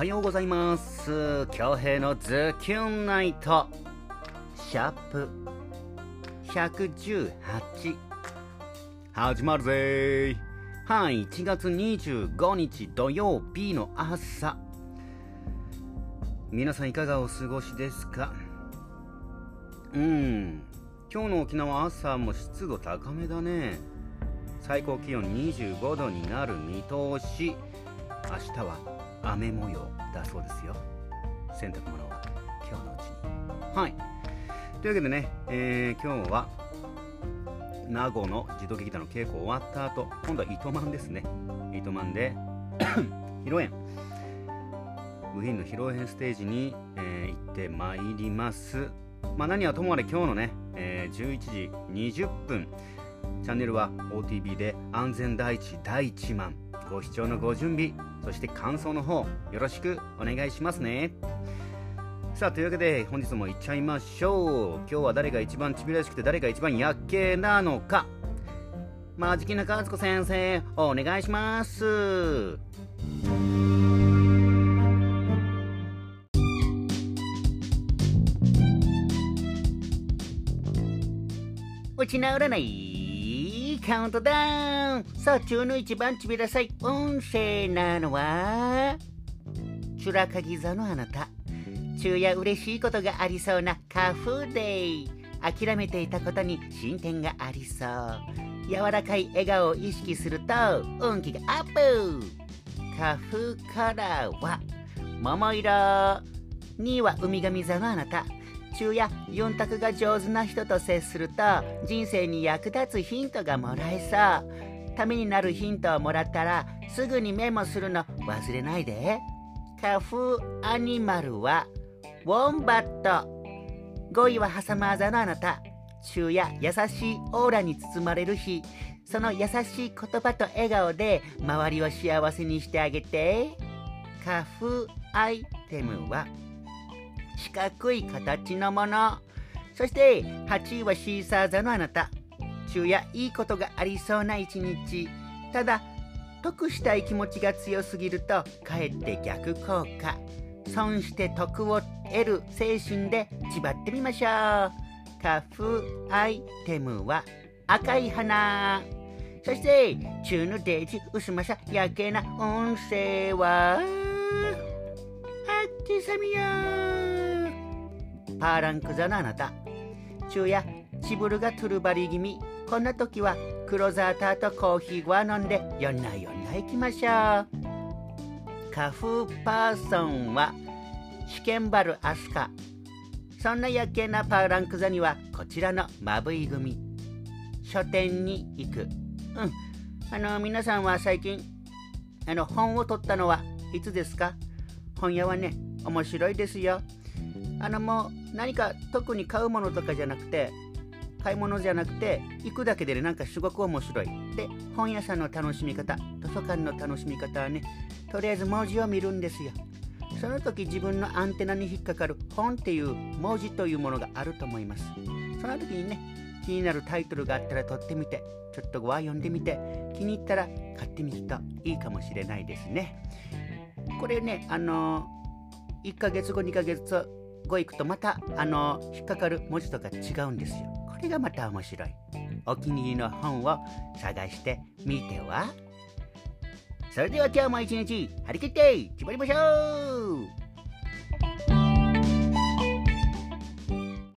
はようございます。京平のズキュンナイト。シャープ118始まるぜ。はい1月25日土曜日の朝。皆さんいかがお過ごしですか？うん。今日の沖縄朝も湿度高めだね。最高気温25度になる見通し。明日は雨模様だそうですよ。洗濯物は。今日のうちに。はい。というわけでね、えー、今日は名護の児童劇団の稽古終わった後今度は糸満ですね。糸満で 披露宴。部品の披露宴ステージに、えー、行ってまいります。まあ何はともあれ今日のね、えー、11時20分。チャンネルは OTB で安全第一第一万。ご視聴のご準備そして感想の方よろしくお願いしますね。さあというわけで本日もいっちゃいましょう。今日は誰が一番ちびらしくて誰が一番やっけなのか。マジキナカツコ先生お願いします。落ち直らない。カウントダウン。さあ中の一番ちびらさい。音声なのは？チュラカギ座のあなた。昼夜嬉しいことがありそうなカフデイ。諦めていたことに進展がありそう。柔らかい笑顔を意識すると運気がアップ。カフカラーは桃色2位は海神座のあなた。中や4択が上手な人と接すると人生に役立つヒントがもらえそう。ためになるヒントをもらったらすぐにメモするの忘れないで。カフアニマルはウォンバット。5位はハサマーザのあなた。中や優しいオーラに包まれる日。その優しい言葉と笑顔で周りを幸せにしてあげて。カフアイテムは四角い形のもの。そして8位はシーサー座のあなた。昼夜いいことがありそうな一日。ただ得したい気持ちが強すぎるとかえって逆効果。損して得を得る精神で縛ってみましょう。カフアイテムは赤い花。そして中のデージ薄まさやけな音声はハッチサミヤパーランク座のあなた。昼夜チブルがトゥルバリ気味。こんな時は黒ザーターとコーヒーは飲んでよんなよんな行きましょう。カフーパーソンは試験バルアスカ。そんな夜景なパーランク座にはこちらのまぶい組。書店に行く。うん。あの皆さんは最近あの本を取ったのはいつですか？本屋はね面白いですよ。あのもう何か特に買うものとかじゃなくて買い物じゃなくて行くだけでねなんかすごく面白い。で本屋さんの楽しみ方図書館の楽しみ方はねとりあえず文字を見るんですよ。その時自分のアンテナに引っかかる本っていう文字というものがあると思います。その時にね気になるタイトルがあったら取ってみてちょっとは読んでみて気に入ったら買ってみるといいかもしれないですね。これねあの1ヶ月後2ヶ月語行くとまたあの引っかかる文字とか違うんですよ。これがまた面白い。お気に入りの本を探してみては？それでは今日も一日張り切って決まりましょう！